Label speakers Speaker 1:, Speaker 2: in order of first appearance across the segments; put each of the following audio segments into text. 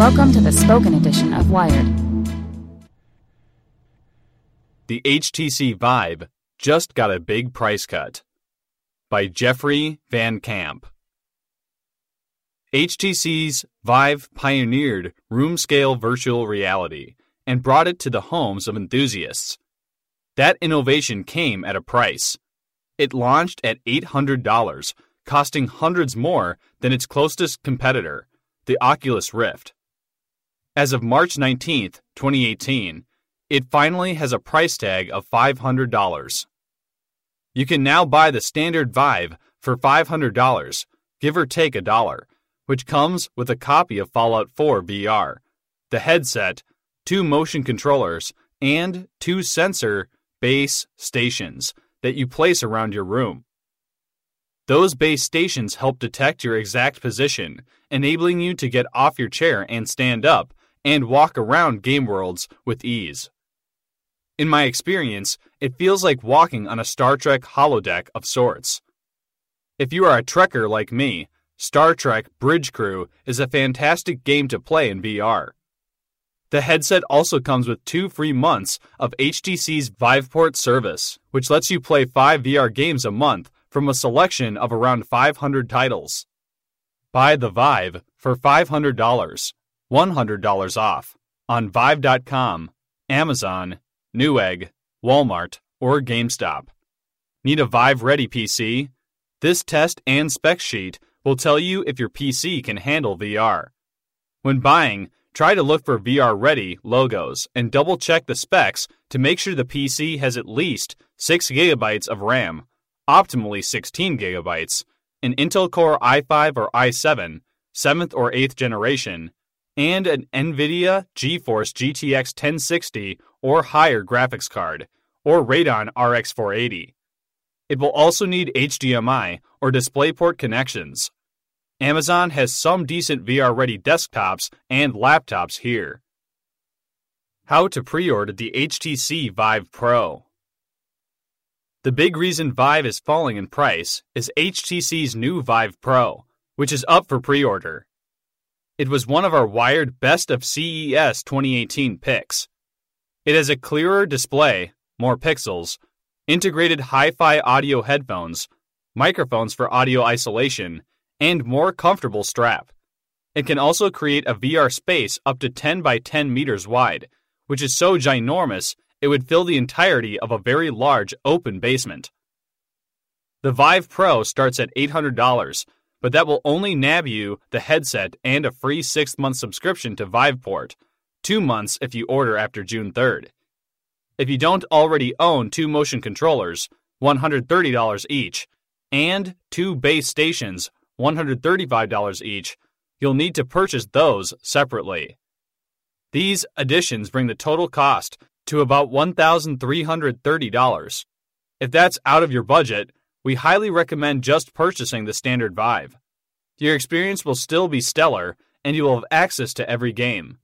Speaker 1: Welcome to the spoken edition of Wired.
Speaker 2: The HTC Vive just got a big price cut. By Jeffrey Van Camp. HTC's Vive pioneered room scale virtual reality and brought it to the homes of enthusiasts. That innovation came at a price. It launched at $800, costing hundreds more than its closest competitor, the Oculus Rift. As of March 19, 2018, it finally has a price tag of $500. You can now buy the standard Vive for $500, give or take a dollar, which comes with a copy of Fallout 4 VR, the headset, two motion controllers, and two sensor base stations that you place around your room. Those base stations help detect your exact position, enabling you to get off your chair and stand up and walk around game worlds with ease. In my experience, it feels like walking on a Star Trek holodeck of sorts. If you are a Trekker like me, Star Trek Bridge Crew is a fantastic game to play in VR. The headset also comes with two free months of HTC's Viveport service, which lets you play five VR games a month from a selection of around 500 titles. Buy the Vive for $500, $100 off, on Vive.com, Amazon, Newegg, Walmart, or GameStop. Need a Vive ready PC? This test and spec sheet will tell you if your PC can handle VR. When buying, try to look for VR ready logos and double check the specs to make sure the PC has at least 6 GB of RAM, optimally 16 GB, an Intel Core i5 or i7, 7th or 8th generation, and an NVIDIA GeForce GTX 1060 or higher graphics card, or Radeon RX 480. It will also need HDMI or DisplayPort connections. Amazon has some decent VR ready desktops and laptops here. How to pre order the HTC Vive Pro. The big reason Vive is falling in price is HTC's new Vive Pro, which is up for pre order. It was one of our wired Best of CES 2018 picks. It has a clearer display, more pixels, integrated hi fi audio headphones, microphones for audio isolation, and more comfortable strap. It can also create a VR space up to 10 by 10 meters wide, which is so ginormous it would fill the entirety of a very large open basement. The Vive Pro starts at $800, but that will only nab you the headset and a free 6-month subscription to Viveport, 2 months if you order after June 3rd. If you don't already own two motion controllers, $130 each, and two base stations, $135 each, you'll need to purchase those separately. These additions bring the total cost to about $1,330. If that's out of your budget, we highly recommend just purchasing the standard Vive. Your experience will still be stellar, and you will have access to every game.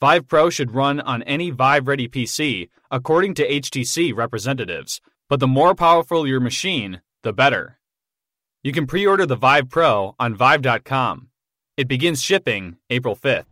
Speaker 2: Vive Pro should run on any Vive ready PC, according to HTC representatives, but the more powerful your machine, the better. You can pre order the Vive Pro on Vive.com. It begins shipping April 5th.